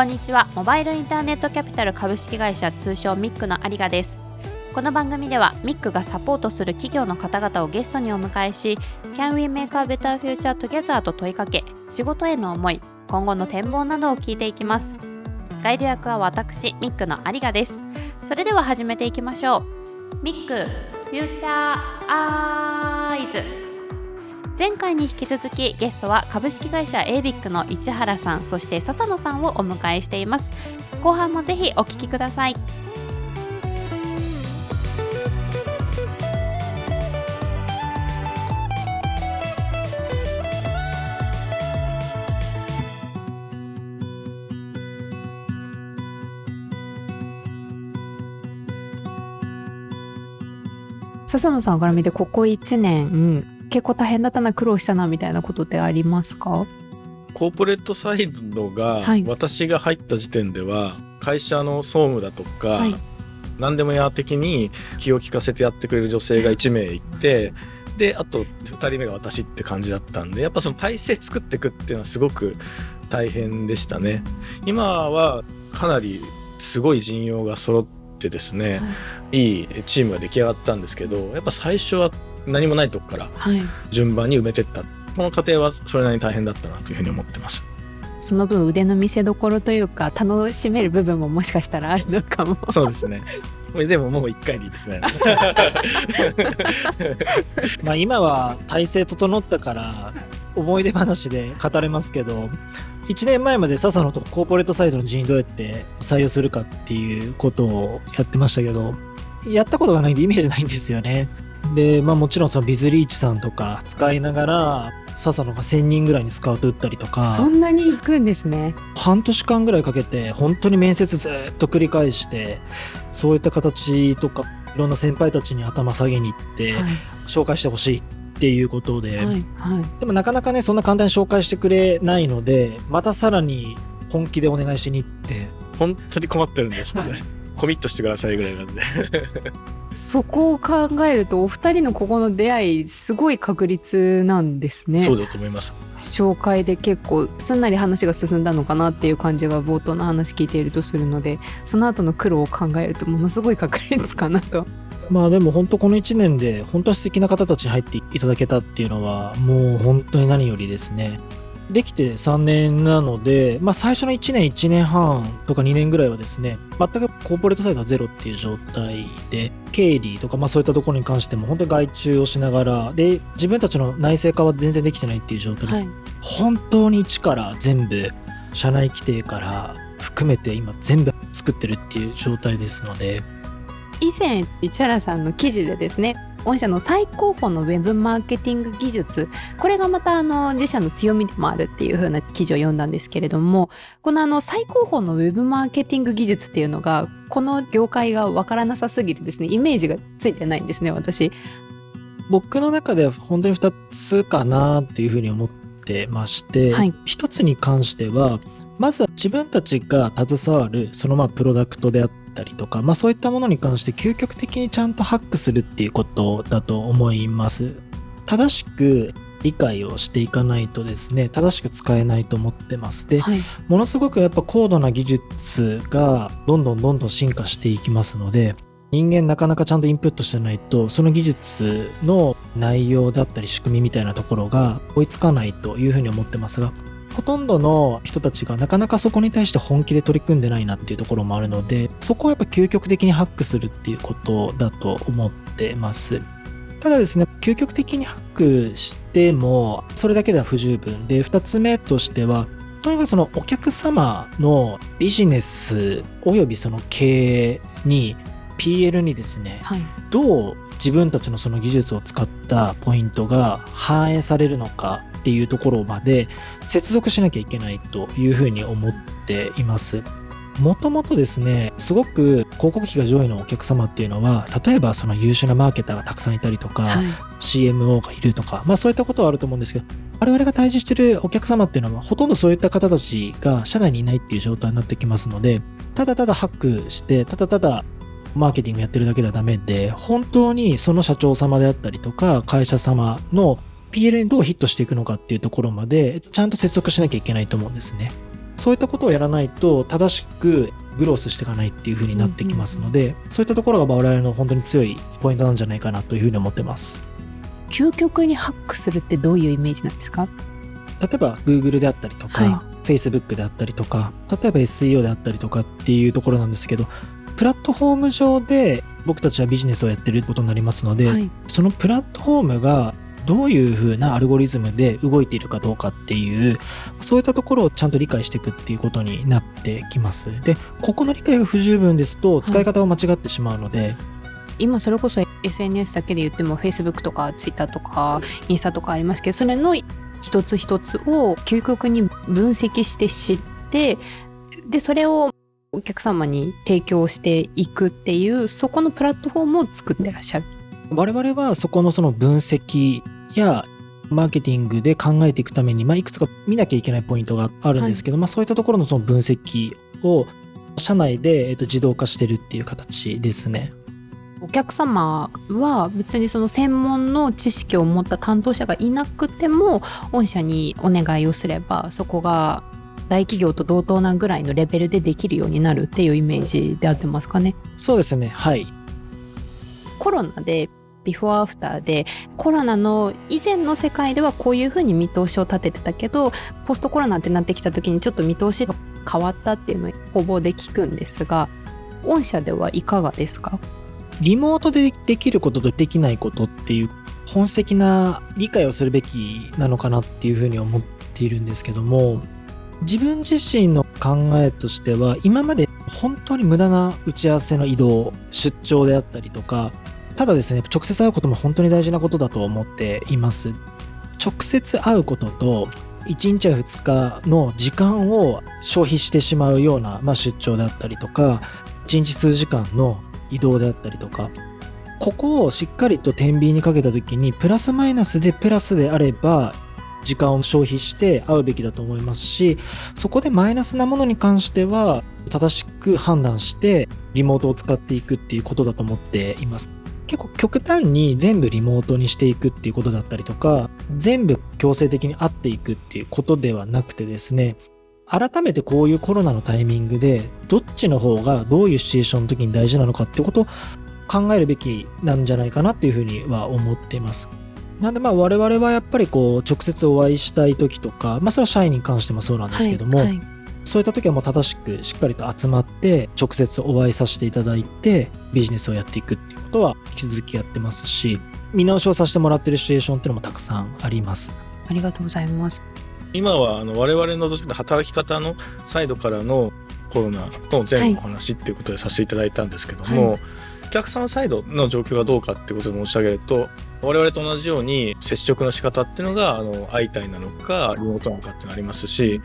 こんにちは。モバイルインターネットキャピタル株式会社通称ミックの有賀です。この番組ではミックがサポートする企業の方々をゲストにお迎えし Can we make a better future together と問いかけ仕事への思い今後の展望などを聞いていきます。ガイド役は私ミックの有賀です。それでは始めていきましょう。ミックフューチャーアイズ前回に引き続きゲストは株式会社エイビックの市原さんそして笹野さんをお迎えしています。後半もぜひお聞きください。笹野さんから見てここ1年結構大変だったな苦労したなみたいなことってありますか？コーポレートサイドが、私が入った時点では会社の総務だとか、はい、何でもや的に気を利かせてやってくれる女性が1名いてであと2人目が私って感じだったんでやっぱその体制作っていくっていうのはすごく大変でしたね。今はかなりすごい陣容が揃ってですね、はい、いいチームが出来上がったんですけどやっぱ最初は何もないとこから順番に埋めてった、はい、この過程はそれなりに大変だったなというふうに思ってます。その分腕の見せ所というか楽しめる部分ももしかしたらあるのかも。そうですね。でももう一回でいいですね。まあ今は体制整ったから思い出話で語れますけど1年前まで笹野とコーポレートサイドの人員どうやって採用するかっていうことをやってましたけどやったことがないんでイメージないんですよねで、まあもちろんそのビズリーチさんとか使いながら、笹野が1000人ぐらいにスカウト打ったりとか。そんなに行くんですね。半年間ぐらいかけて、本当に面接ずっと繰り返して、そういった形とか、いろんな先輩たちに頭下げに行って、はい、紹介してほしいっていうことで、はいはい、でもなかなかね、そんな簡単に紹介してくれないので、またさらに本気でお願いしに行って。本当に困ってるんですね。コミットしてくださいぐらいなんでそこを考えるとお二人のここの出会いすごい確率なんですね。そうだと思います。紹介で結構すんなり話が進んだのかなっていう感じが冒頭の話聞いているとするのでその後の苦労を考えるとものすごい確率かなと。まあでも本当この1年で本当は素敵な方たちに入っていただけたっていうのはもう本当に何よりですねできて3年なので、まあ、最初の1年、1年半とか2年ぐらいはですね、全くコーポレートサイドはゼロっていう状態で、経理とか、まあ、そういったところに関しても、本当に外注をしながら、で、自分たちの内製化は全然できてないっていう状態で、はい、本当に一から全部、社内規定から含めて今全部作ってるっていう状態ですので、以前市原さんの記事でですね御社の最高峰のウェブマーケティング技術これがまたあの自社の強みでもあるっていう風な記事を読んだんですけれどもこのあの最高峰のウェブマーケティング技術っていうのがこの業界がわからなさすぎてですねイメージがついてないんですね私。僕の中では本当に2つかなっていうふうに思ってまして、はい、1つに関してはまずは自分たちが携わるそのまあプロダクトであっったりとか、まあそういったものに関して究極的にちゃんとハックするっていうことだと思います。正しく理解をしていかないとですね、正しく使えないと思ってます。で、はい、ものすごくやっぱ高度な技術がどんどんどんどん進化していきますので、人間なかなかちゃんとインプットしてないと、その技術の内容だったり仕組みみたいなところが追いつかないというふうに思ってますが、ほとんどの人たちがなかなかそこに対して本気で取り組んでないなっていうところもあるので、そこはやっぱ究極的にハックするっていうことだと思ってます。ただですね、究極的にハックしても、それだけでは不十分で、2つ目としては、とにかくそのお客様のビジネスおよびその経営に PL にですね、はい、どう自分たちのその技術を使ったポイントが反映されるのかっていうところまで接続しなきゃいけないというふうに思っています。もともとですね、すごく広告費が上位のお客様っていうのは、例えばその優秀なマーケターがたくさんいたりとか、はい、CMO がいるとか、まあそういったことはあると思うんですけど、我々が対峙してるお客様っていうのは、ほとんどそういった方たちが社内にいないっていう状態になってきますので、ただただハックして、ただただマーケティングやってるだけではダメで、本当にその社長様であったりとか、会社様の PL にどうヒットしていくのかっていうところまで、ちゃんと接続しなきゃいけないと思うんですね。そういったことをやらないと正しくグロースしていかないっていう風になってきますので、うんうん、そういったところが我々の本当に強いポイントなんじゃないかなというふうに思ってます。究極にハックするってどういうイメージなんですか？例えば Google であったりとか、はい、Facebook であったりとか例えば SEO であったりとかっていうところなんですけどプラットフォーム上で僕たちはビジネスをやってることになりますので、はい、そのプラットフォームがどういうふうなアルゴリズムで動いているかどうかっていうそういったところをちゃんと理解していくっていうことになってきます。でここの理解が不十分ですと使い方を間違ってしまうので、はい、今それこそ SNS だけで言っても Facebook とか Twitter とかインスタとかありますけどそれの一つ一つを究極に分析して知ってでそれをお客様に提供していくっていうそこのプラットフォームを作ってらっしゃる我々はそこのその分析やマーケティングで考えていくために、まあ、いくつか見なきゃいけないポイントがあるんですけど、はい、まあ、そういったところのその分析を社内で、えっと、自動化してるっていう形ですね。お客様は別にその専門の知識を持った担当者がいなくても御社にお願いをすればそこが大企業と同等なぐらいのレベルでできるようになるっていうイメージであってますかね。そうですね。はい。コロナでビフォーアフターでコロナの以前の世界ではこういうふうに見通しを立ててたけどポストコロナってなってきた時にちょっと見通しが変わったっていうのをほぼで聞くんですが御社ではいかがですか？リモートでできることとできないことっていう本質的な理解をするべきなのかなっていうふうに思っているんですけども自分自身の考えとしては今まで本当に無駄な打ち合わせの移動出張であったりとかただですね、直接会うことも本当に大事なことだと思っています。直接会うことと、1日や2日の時間を消費してしまうような、まあ、出張であったりとか、1日数時間の移動であったりとか、ここをしっかりと天秤にかけた時に、プラスマイナスでプラスであれば、時間を消費して会うべきだと思いますし、そこでマイナスなものに関しては、正しく判断して、リモートを使っていくっていうことだと思っています。結構極端に全部リモートにしていくっていうことだったりとか全部強制的に会っていくっていうことではなくてですね改めてこういうコロナのタイミングでどっちの方がどういうシチュエーションの時に大事なのかってことを考えるべきなんじゃないかなっていうふうには思っています。なんでまあ我々はやっぱりこう直接お会いしたい時とか、まあそれは社員に関してもそうなんですけども、はいはい、そういった時はもう正しくしっかりと集まって直接お会いさせていただいてビジネスをやっていくっていうことは引き続きやってますし見直しをさせてもらってるシチュエーションっていうのもたくさんあります。ありがとうございます。今はあの我々の働き方のサイドからのコロナの前後の話っていうことでさせていただいたんですけども、はい、お客様サイドの状況がどうかっていうことで申し上げると我々と同じように接触の仕方っていうのがあの相対なのかリモートなのかっていうのがありますし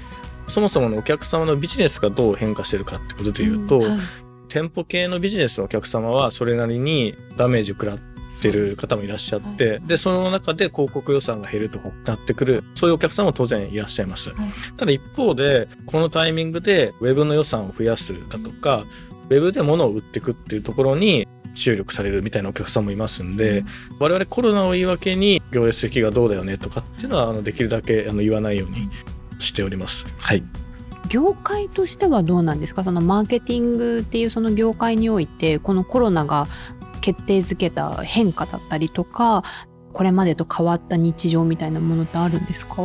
そもそものお客様のビジネスがどう変化してるかってことで言うと、うんはい、店舗系のビジネスのお客様はそれなりにダメージを食らってる方もいらっしゃって、はい、で、その中で広告予算が減るとかなってくる、そういうお客様も当然いらっしゃいます。はい、ただ一方で、このタイミングで Web の予算を増やすだとか、Web で物を売っていくっていうところに注力されるみたいなお客さんもいますんで、うん、我々コロナを言い訳に業績績がどうだよねとかっていうのはあのできるだけあの言わないようにしております。はい。業界としてはどうなんですか？そのマーケティングっていうその業界においてこのコロナが決定づけた変化だったりとかこれまでと変わった日常みたいなものってあるんですか？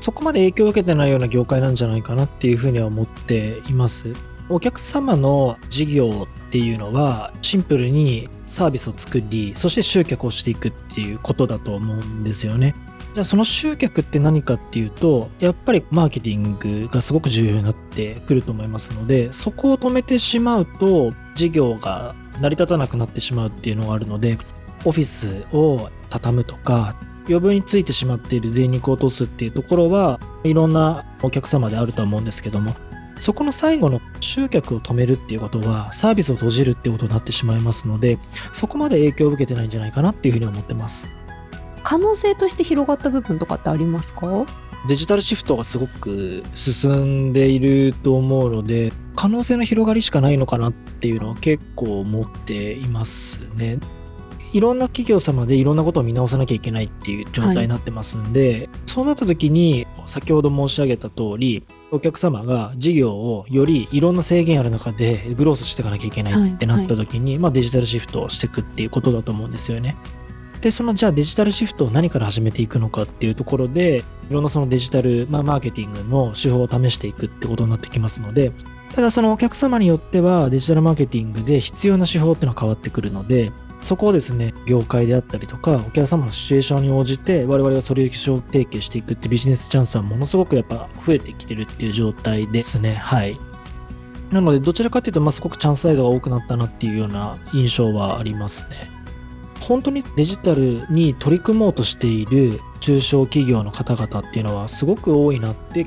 そこまで影響を受けてないような業界なんじゃないかなっていうふうには思っています。お客様の事業っていうのはシンプルにサービスを作りそして集客をしていくっていうことだと思うんですよね。じゃあその集客って何かっていうとやっぱりマーケティングがすごく重要になってくると思いますのでそこを止めてしまうと事業が成り立たなくなってしまうっていうのがあるのでオフィスを畳むとか余分についてしまっている税肉を落とすっていうところはいろんなお客様であるとは思うんですけどもそこの最後の集客を止めるっていうことはサービスを閉じるっていうことになってしまいますのでそこまで影響を受けてないんじゃないかなっていうふうに思ってます。可能性として広がった部分とかってありますか？デジタルシフトがすごく進んでいると思うので可能性の広がりしかないのかなっていうのは結構思っていますね。いろんな企業様でいろんなことを見直さなきゃいけないっていう状態になってますんで、はい、そうなった時に先ほど申し上げた通りお客様が事業をよりいろんな制限ある中でグロースしていかなきゃいけないってなった時に、はいはい、まあ、デジタルシフトをしていくっていうことだと思うんですよね。でそのじゃあデジタルシフトを何から始めていくのかっていうところでいろんなそのデジタル、まあ、マーケティングの手法を試していくってことになってきますのでただそのお客様によってはデジタルマーケティングで必要な手法っていうのは変わってくるのでそこをですね、業界であったりとか、お客様のシチュエーションに応じて、我々がソリューション提携していくってビジネスチャンスはものすごくやっぱ増えてきてるっていう状態ですね。はい。なので、どちらかというと、まあ、すごくチャンスサイドが多くなったなっていうような印象はありますね。本当にデジタルに取り組もうとしている中小企業の方々っていうのはすごく多いなって、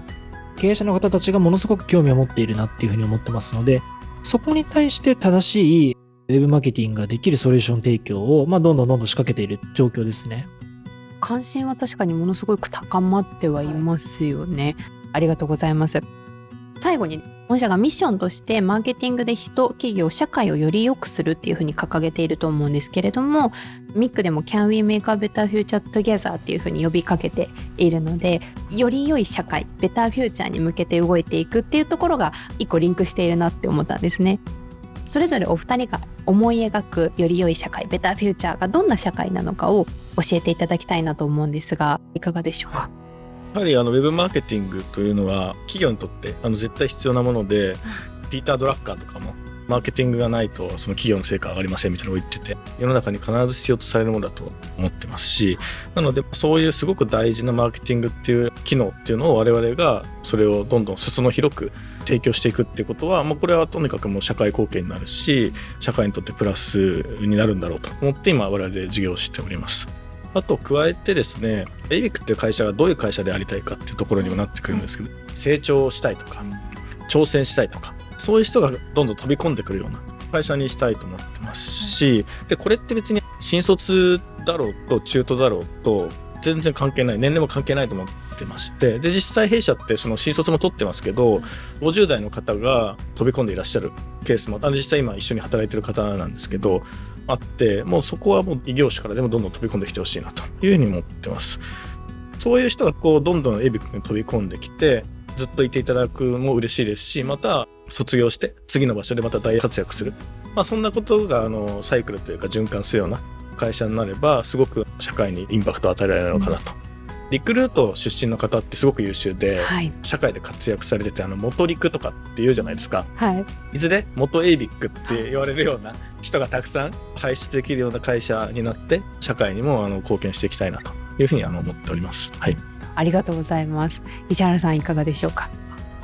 経営者の方たちがものすごく興味を持っているなっていうふうに思ってますので、そこに対して正しいウェブマーケティングができるソリューション提供を、まあ、どんどんどんどん仕掛けている状況ですね。関心は確かにものすごく高まってはいますよね。ありがとうございます。最後に本社がミッションとしてマーケティングで人企業社会をより良くするっていうふうに掲げていると思うんですけれどもミックでも Can we make a better future together っていうふうに呼びかけているのでより良い社会ベターフューチャーに向けて動いていくっていうところが一個リンクしているなって思ったんですね。それぞれお二人が思い描くより良い社会ベターフューチャーがどんな社会なのかを教えていただきたいなと思うんですがいかがでしょうか？やはりあのウェブマーケティングというのは企業にとってあの絶対必要なもので、ピーター・ドラッカーとかもマーケティングがないとその企業の成果が上がりませんみたいなのを言ってて世の中に必ず必要とされるものだと思ってますしなのでそういうすごく大事なマーケティングっていう機能っていうのを我々がそれをどんどん裾野広く提供していくってことはもうこれはとにかくもう社会貢献になるし社会にとってプラスになるんだろうと思って今我々で事業をしております。あと加えてですねエイビックっていう会社がどういう会社でありたいかっていうところにもなってくるんですけど成長したいとか挑戦したいとかそういう人がどんどん飛び込んでくるような会社にしたいと思ってますしでこれって別に新卒だろうと中途だろうと全然関係ない年齢も関係ないと思ってましてで実際弊社ってその新卒も取ってますけど50代の方が飛び込んでいらっしゃるケースもあの実際今一緒に働いてる方なんですけどあってもうそこはもう異業種からでもどんどん飛び込んできてほしいなというふうに思ってます。そういう人がこうどんどんエビックに飛び込んできてずっといていただくも嬉しいですしまた卒業して次の場所でまた大活躍する、まあ、そんなことがあのサイクルというか循環するような会社になればすごく社会にインパクトを与えられるのかなと。リクルート出身の方ってすごく優秀で、はい、社会で活躍されててあの元リクとかって言うじゃないですか、はい、いずれ元エイビックって言われるような人がたくさん輩出できるような会社になって社会にもあの貢献していきたいなというふうにあの思っております。はい、ありがとうございます。石原さんいかがでしょうか？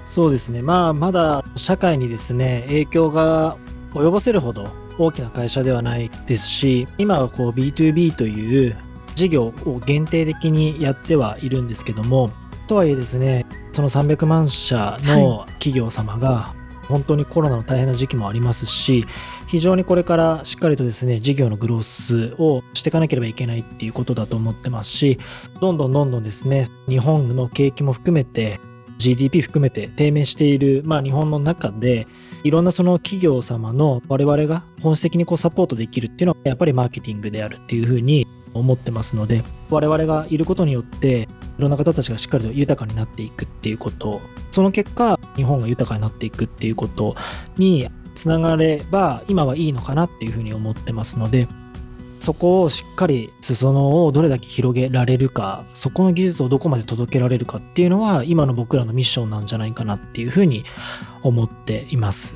そうですね。まあまだ社会にですね影響が及ぼせるほど大きな会社ではないですし今はこう B2B という事業を限定的にやってはいるんですけどもとはいえですねその300万社の企業様が本当にコロナの大変な時期もありますし非常にこれからしっかりとですね事業のグロースをしていかなければいけないっていうことだと思ってますしどんどんどんどんですね日本の景気も含めて GDP 含めて低迷している、まあ、日本の中でいろんなその企業様の我々が本質的にこうサポートできるっていうのはやっぱりマーケティングであるっていうふうに思ってますので我々がいることによっていろんな方たちがしっかりと豊かになっていくっていうこと。その結果日本が豊かになっていくっていうことにつながれば今はいいのかなっていうふうに思ってますのでそこをしっかり裾野をどれだけ広げられるかそこの技術をどこまで届けられるかっていうのは今の僕らのミッションなんじゃないかなっていうふうに思っています。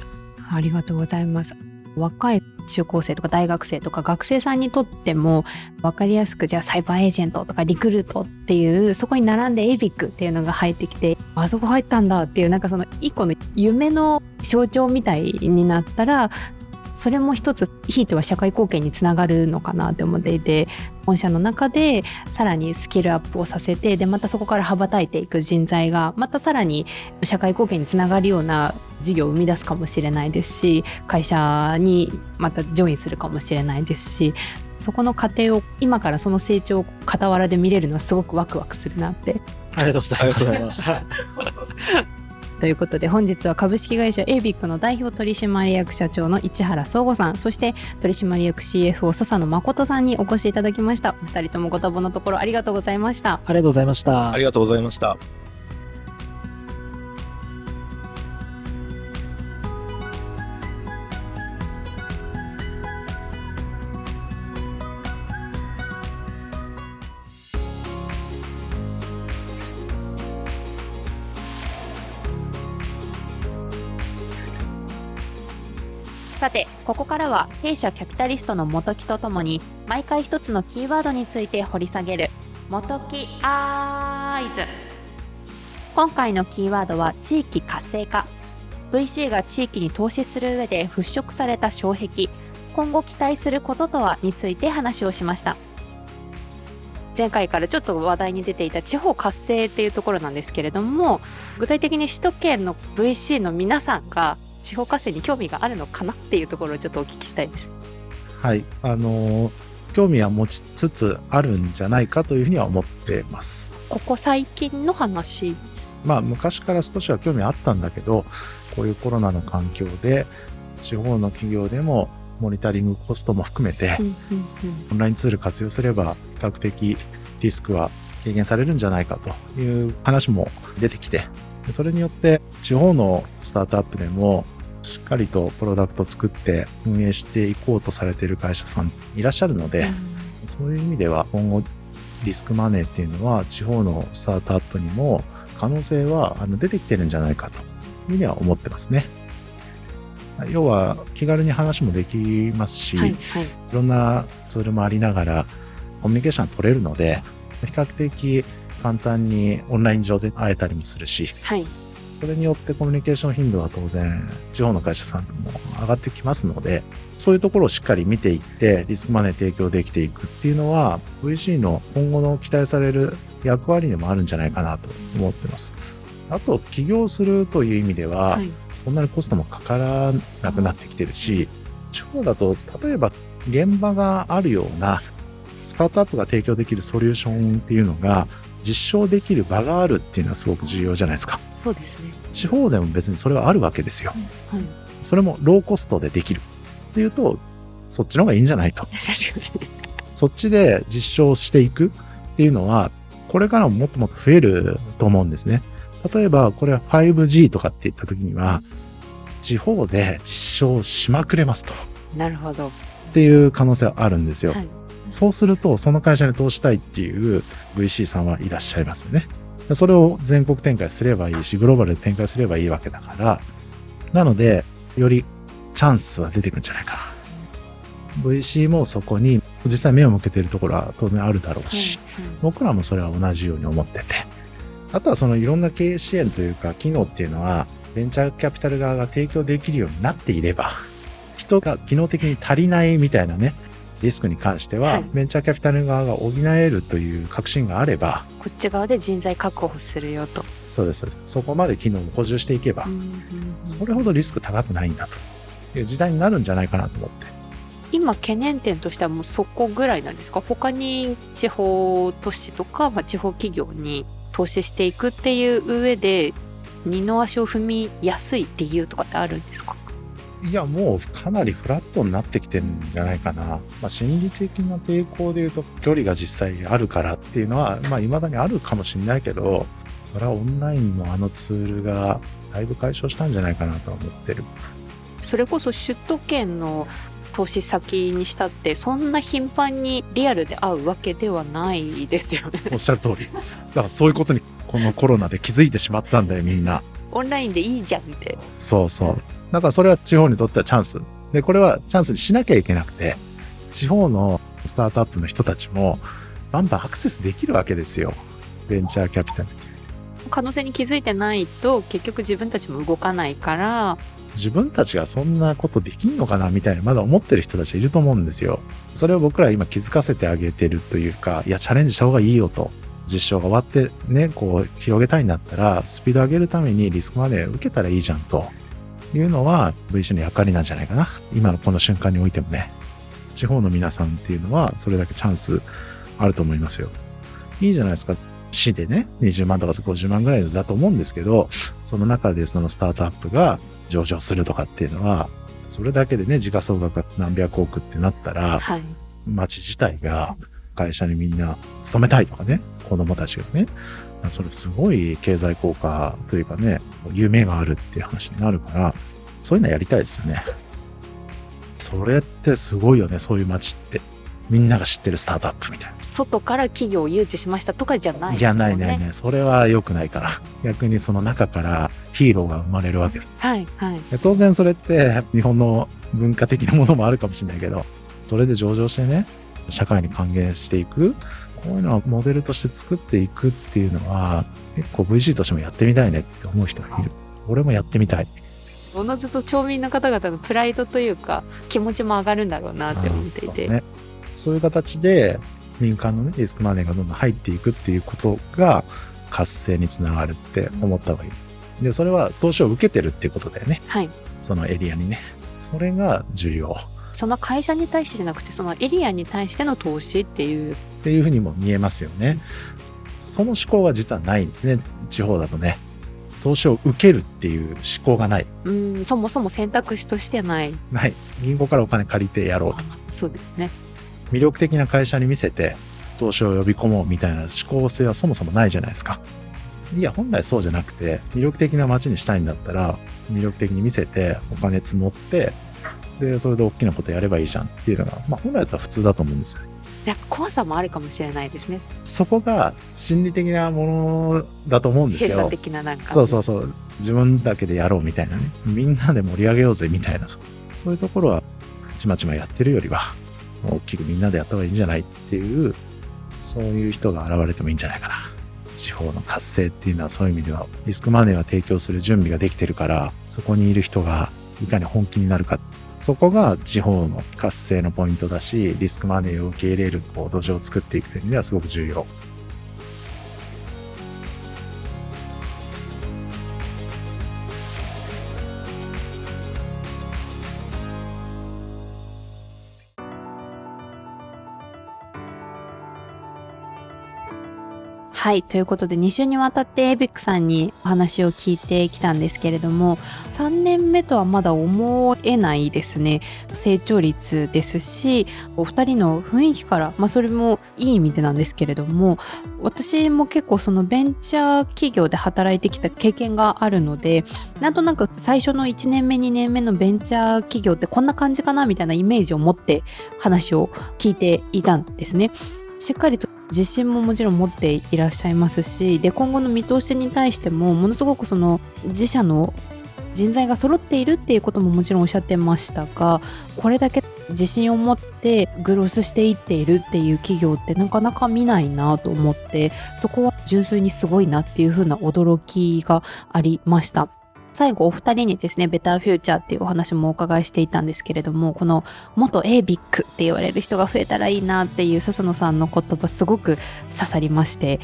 ありがとうございます。若い中高生とか大学生とか学生さんにとっても分かりやすくじゃあサイバーエージェントとかリクルートっていうそこに並んでエビックっていうのが入ってきてあそこ入ったんだっていうなんかその一個の夢の象徴みたいになったらそれも一つひいては社会貢献につながるのかなって思っていて本社の中でさらにスキルアップをさせてでまたそこから羽ばたいていく人材がまたさらに社会貢献につながるような事業を生み出すかもしれないですし会社にまたジョインするかもしれないですしそこの過程を今からその成長を傍らで見れるのはすごくワクワクするなってありがとうございます。ということで本日は株式会社 ABIC の代表取締役社長の市原総吾さんそして取締役 CFO 笹野誠さんにお越しいただきました。お二人ともご多忙のところありがとうございました。ありがとうございました。ありがとうございましたさてここからは弊社キャピタリストの元木とともに毎回一つのキーワードについて掘り下げる元木アイズ。今回のキーワードは地域活性化。VC が地域に投資する上で払拭された障壁。今後期待することとはについて話をしました。前回からちょっと話題に出ていた地方活性っていうところなんですけれども具体的に首都圏の VC の皆さんが地方活性に興味があるのかなっていうところをちょっとお聞きしたいです。はい、あの興味は持ちつつあるんじゃないかというふうには思ってます。ここ最近の話まあ昔から少しは興味あったんだけどこういうコロナの環境で地方の企業でもモニタリングコストも含めて、オンラインツール活用すれば比較的リスクは軽減されるんじゃないかという話も出てきてそれによって地方のスタートアップでもしっかりとプロダクトを作って運営していこうとされている会社さんいらっしゃるので、うん、そういう意味では今後リスクマネーっていうのは地方のスタートアップにも可能性はあの出てきてるんじゃないかというふうには思ってますね。要は気軽に話もできますし、はいはい、いろんなツールもありながらコミュニケーション取れるので比較的簡単にオンライン上で会えたりもするし、はい、それによってコミュニケーション頻度は当然地方の会社さんも上がってきますのでそういうところをしっかり見ていってリスクマネー提供できていくっていうのは VC の今後の期待される役割でもあるんじゃないかなと思ってます。あと起業するという意味では、はい、そんなにコストもかからなくなってきてるし地方だと例えば現場があるようなスタートアップが提供できるソリューションっていうのが実証できる場があるっていうのはすごく重要じゃないですか。そうですね。地方でも別にそれはあるわけですよ。はい、それもローコストでできるっていうと、そっちの方がいいんじゃないと。そっちで実証していくっていうのは、これからももっともっと増えると思うんですね。例えば、これは 5G とかって言った時には、地方で実証しまくれますと。なるほど。っていう可能性はあるんですよ。はい、そうすると、その会社に投したいっていう VC さんはいらっしゃいますよね。それを全国展開すればいいし、グローバルで展開すればいいわけだから、なので、よりチャンスは出てくるんじゃないかな。VC もそこに実際目を向けているところは当然あるだろうし、僕らもそれは同じように思ってて。あとはそのいろんな経営支援というか機能っていうのは、ベンチャーキャピタル側が提供できるようになっていれば、人が機能的に足りないみたいなね、リスクに関しては、はい、ベンチャーキャピタル側が補えるという確信があればこっち側で人材確保するよと。そうですそうです。そこまで機能を補充していけば、それほどリスク高くないんだと。いう時代になるんじゃないかなと思って。今懸念点としてはもうそこぐらいなんですか？他に地方都市とか、まあ、地方企業に投資していくっていう上で二の足を踏みやすい理由とかってあるんですか？いや、もうかなりフラットになってきてるんじゃないかな。まあ、心理的な抵抗で言うと、距離が実際あるからっていうのは、まあ、未だにあるかもしれないけど、それはオンラインのあのツールがだいぶ解消したんじゃないかなとは思ってる。それこそ首都圏の投資先にしたってそんな頻繁にリアルで会うわけではないですよね。おっしゃる通り。だからそういうことにこのコロナで気づいてしまったんだよみんな。オンラインでいいじゃんって。そうそう。だからそれは地方にとってはチャンス。で、これはチャンスにしなきゃいけなくて、地方のスタートアップの人たちもバンバンアクセスできるわけですよ。ベンチャーキャピタル。可能性に気づいてないと結局自分たちも動かないから自分たちがそんなことできんのかなみたいなまだ思ってる人たちいると思うんですよ。それを僕ら今気づかせてあげてるというか、いや、チャレンジした方がいいよと。実証が終わってね、こう広げたいんだったら、スピード上げるためにリスクマネー受けたらいいじゃんと。いうのは VC の役割なんじゃないかな。今のこの瞬間においてもね。地方の皆さんっていうのはそれだけチャンスあると思いますよ。いいじゃないですか。市でね、20万とか50万ぐらいだと思うんですけど、その中でそのスタートアップが上場するとかっていうのは、それだけでね、時価総額が何百億ってなったら、はい、町自体が会社にみんな勤めたいとかね、子供たちがね、それすごい経済効果というかね、夢があるっていう話になるから、そういうのやりたいですよね。それってすごいよね、そういう街って。みんなが知ってるスタートアップみたいな。外から企業を誘致しましたとかじゃないですね。じゃないねね。それは良くないから。逆にその中からヒーローが生まれるわけです。はいはい。当然それって日本の文化的なものもあるかもしれないけど、それで上場してね、社会に還元していく、こういうのはモデルとして作っていくっていうのは、結構 VC としてもやってみたいねって思う人がいる。俺もやってみたい。おのずと町民の方々のプライドというか気持ちも上がるんだろうなって思っていて。そうね、そういう形で民間のね、リスクマネーがどんどん入っていくっていうことが活性につながるって思った方がいい。で、それは投資を受けてるっていうことだよね。はい。そのエリアにね。それが重要。その会社に対してじゃなくて、そのエリアに対しての投資っていう。っていうふうにも見えますよね。その思考は実はないんですね。地方だとね。投資を受けるっていう思考がない。うん、そもそも選択肢としてない。ない。銀行からお金借りてやろうとか。そうですね。魅力的な会社に見せて投資を呼び込もうみたいな思考性はそもそもないじゃないですか。いや、本来そうじゃなくて、魅力的な街にしたいんだったら、魅力的に見せて、お金募って、で、それで大きなことやればいいじゃんっていうのが、まあ本来だったら普通だと思うんですよ。いや、怖さもあるかもしれないですね。そこが心理的なものだと思うんですよ。的ななんか。そうそうそう。自分だけでやろうみたいなね。みんなで盛り上げようぜみたいな。そういうところは、ちまちまやってるよりは、大きくみんなでやった方がいいんじゃないっていう、そういう人が現れてもいいんじゃないかな。地方の活性っていうのはそういう意味では、リスクマネーは提供する準備ができてるから、そこにいる人がいかに本気になるか。そこが地方の活性のポイントだし、リスクマネーを受け入れるこう土壌を作っていくという意味ではすごく重要。はい。ということで、2週にわたってエビックさんにお話を聞いてきたんですけれども、3年目とはまだ思えないですね。成長率ですし、お二人の雰囲気から、まあそれもいい意味でなんですけれども、私も結構そのベンチャー企業で働いてきた経験があるので、なんとなく最初の1年目、2年目のベンチャー企業ってこんな感じかなみたいなイメージを持って話を聞いていたんですね。しっかりと自信ももちろん持っていらっしゃいますしで今後の見通しに対してもものすごくその自社の人材が揃っているっていうことももちろんおっしゃってましたがこれだけ自信を持ってグロスしていっているっていう企業ってなかなか見ないなと思ってそこは純粋にすごいなっていう風な驚きがありました。最後お二人にですね、ベターフューチャーっていうお話もお伺いしていたんですけれども、この元 ABIC って言われる人が増えたらいいなっていう笹野さんの言葉すごく刺さりまして、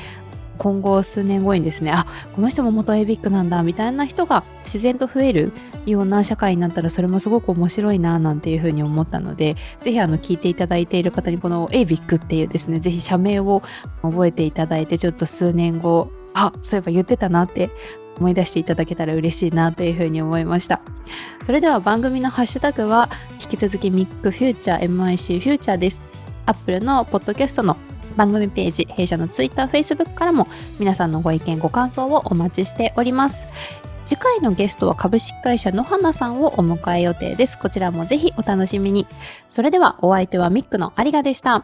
今後数年後にですね、あ、この人も元 ABIC なんだみたいな人が自然と増えるような社会になったらそれもすごく面白いななんていうふうに思ったので、ぜひあの聞いていただいている方にこの ABIC っていうですね、ぜひ社名を覚えていただいて、ちょっと数年後、あ、そういえば言ってたなって思い出していただけたら嬉しいなというふうに思いました。それでは番組のハッシュタグは引き続きミックフューチャー MIC フューチャーです。Apple のポッドキャストの番組ページ弊社の Twitter、Facebook からも皆さんのご意見ご感想をお待ちしております。次回のゲストは株式会社の花さんをお迎え予定です。こちらもぜひお楽しみに。それではお相手はミックの有賀でした。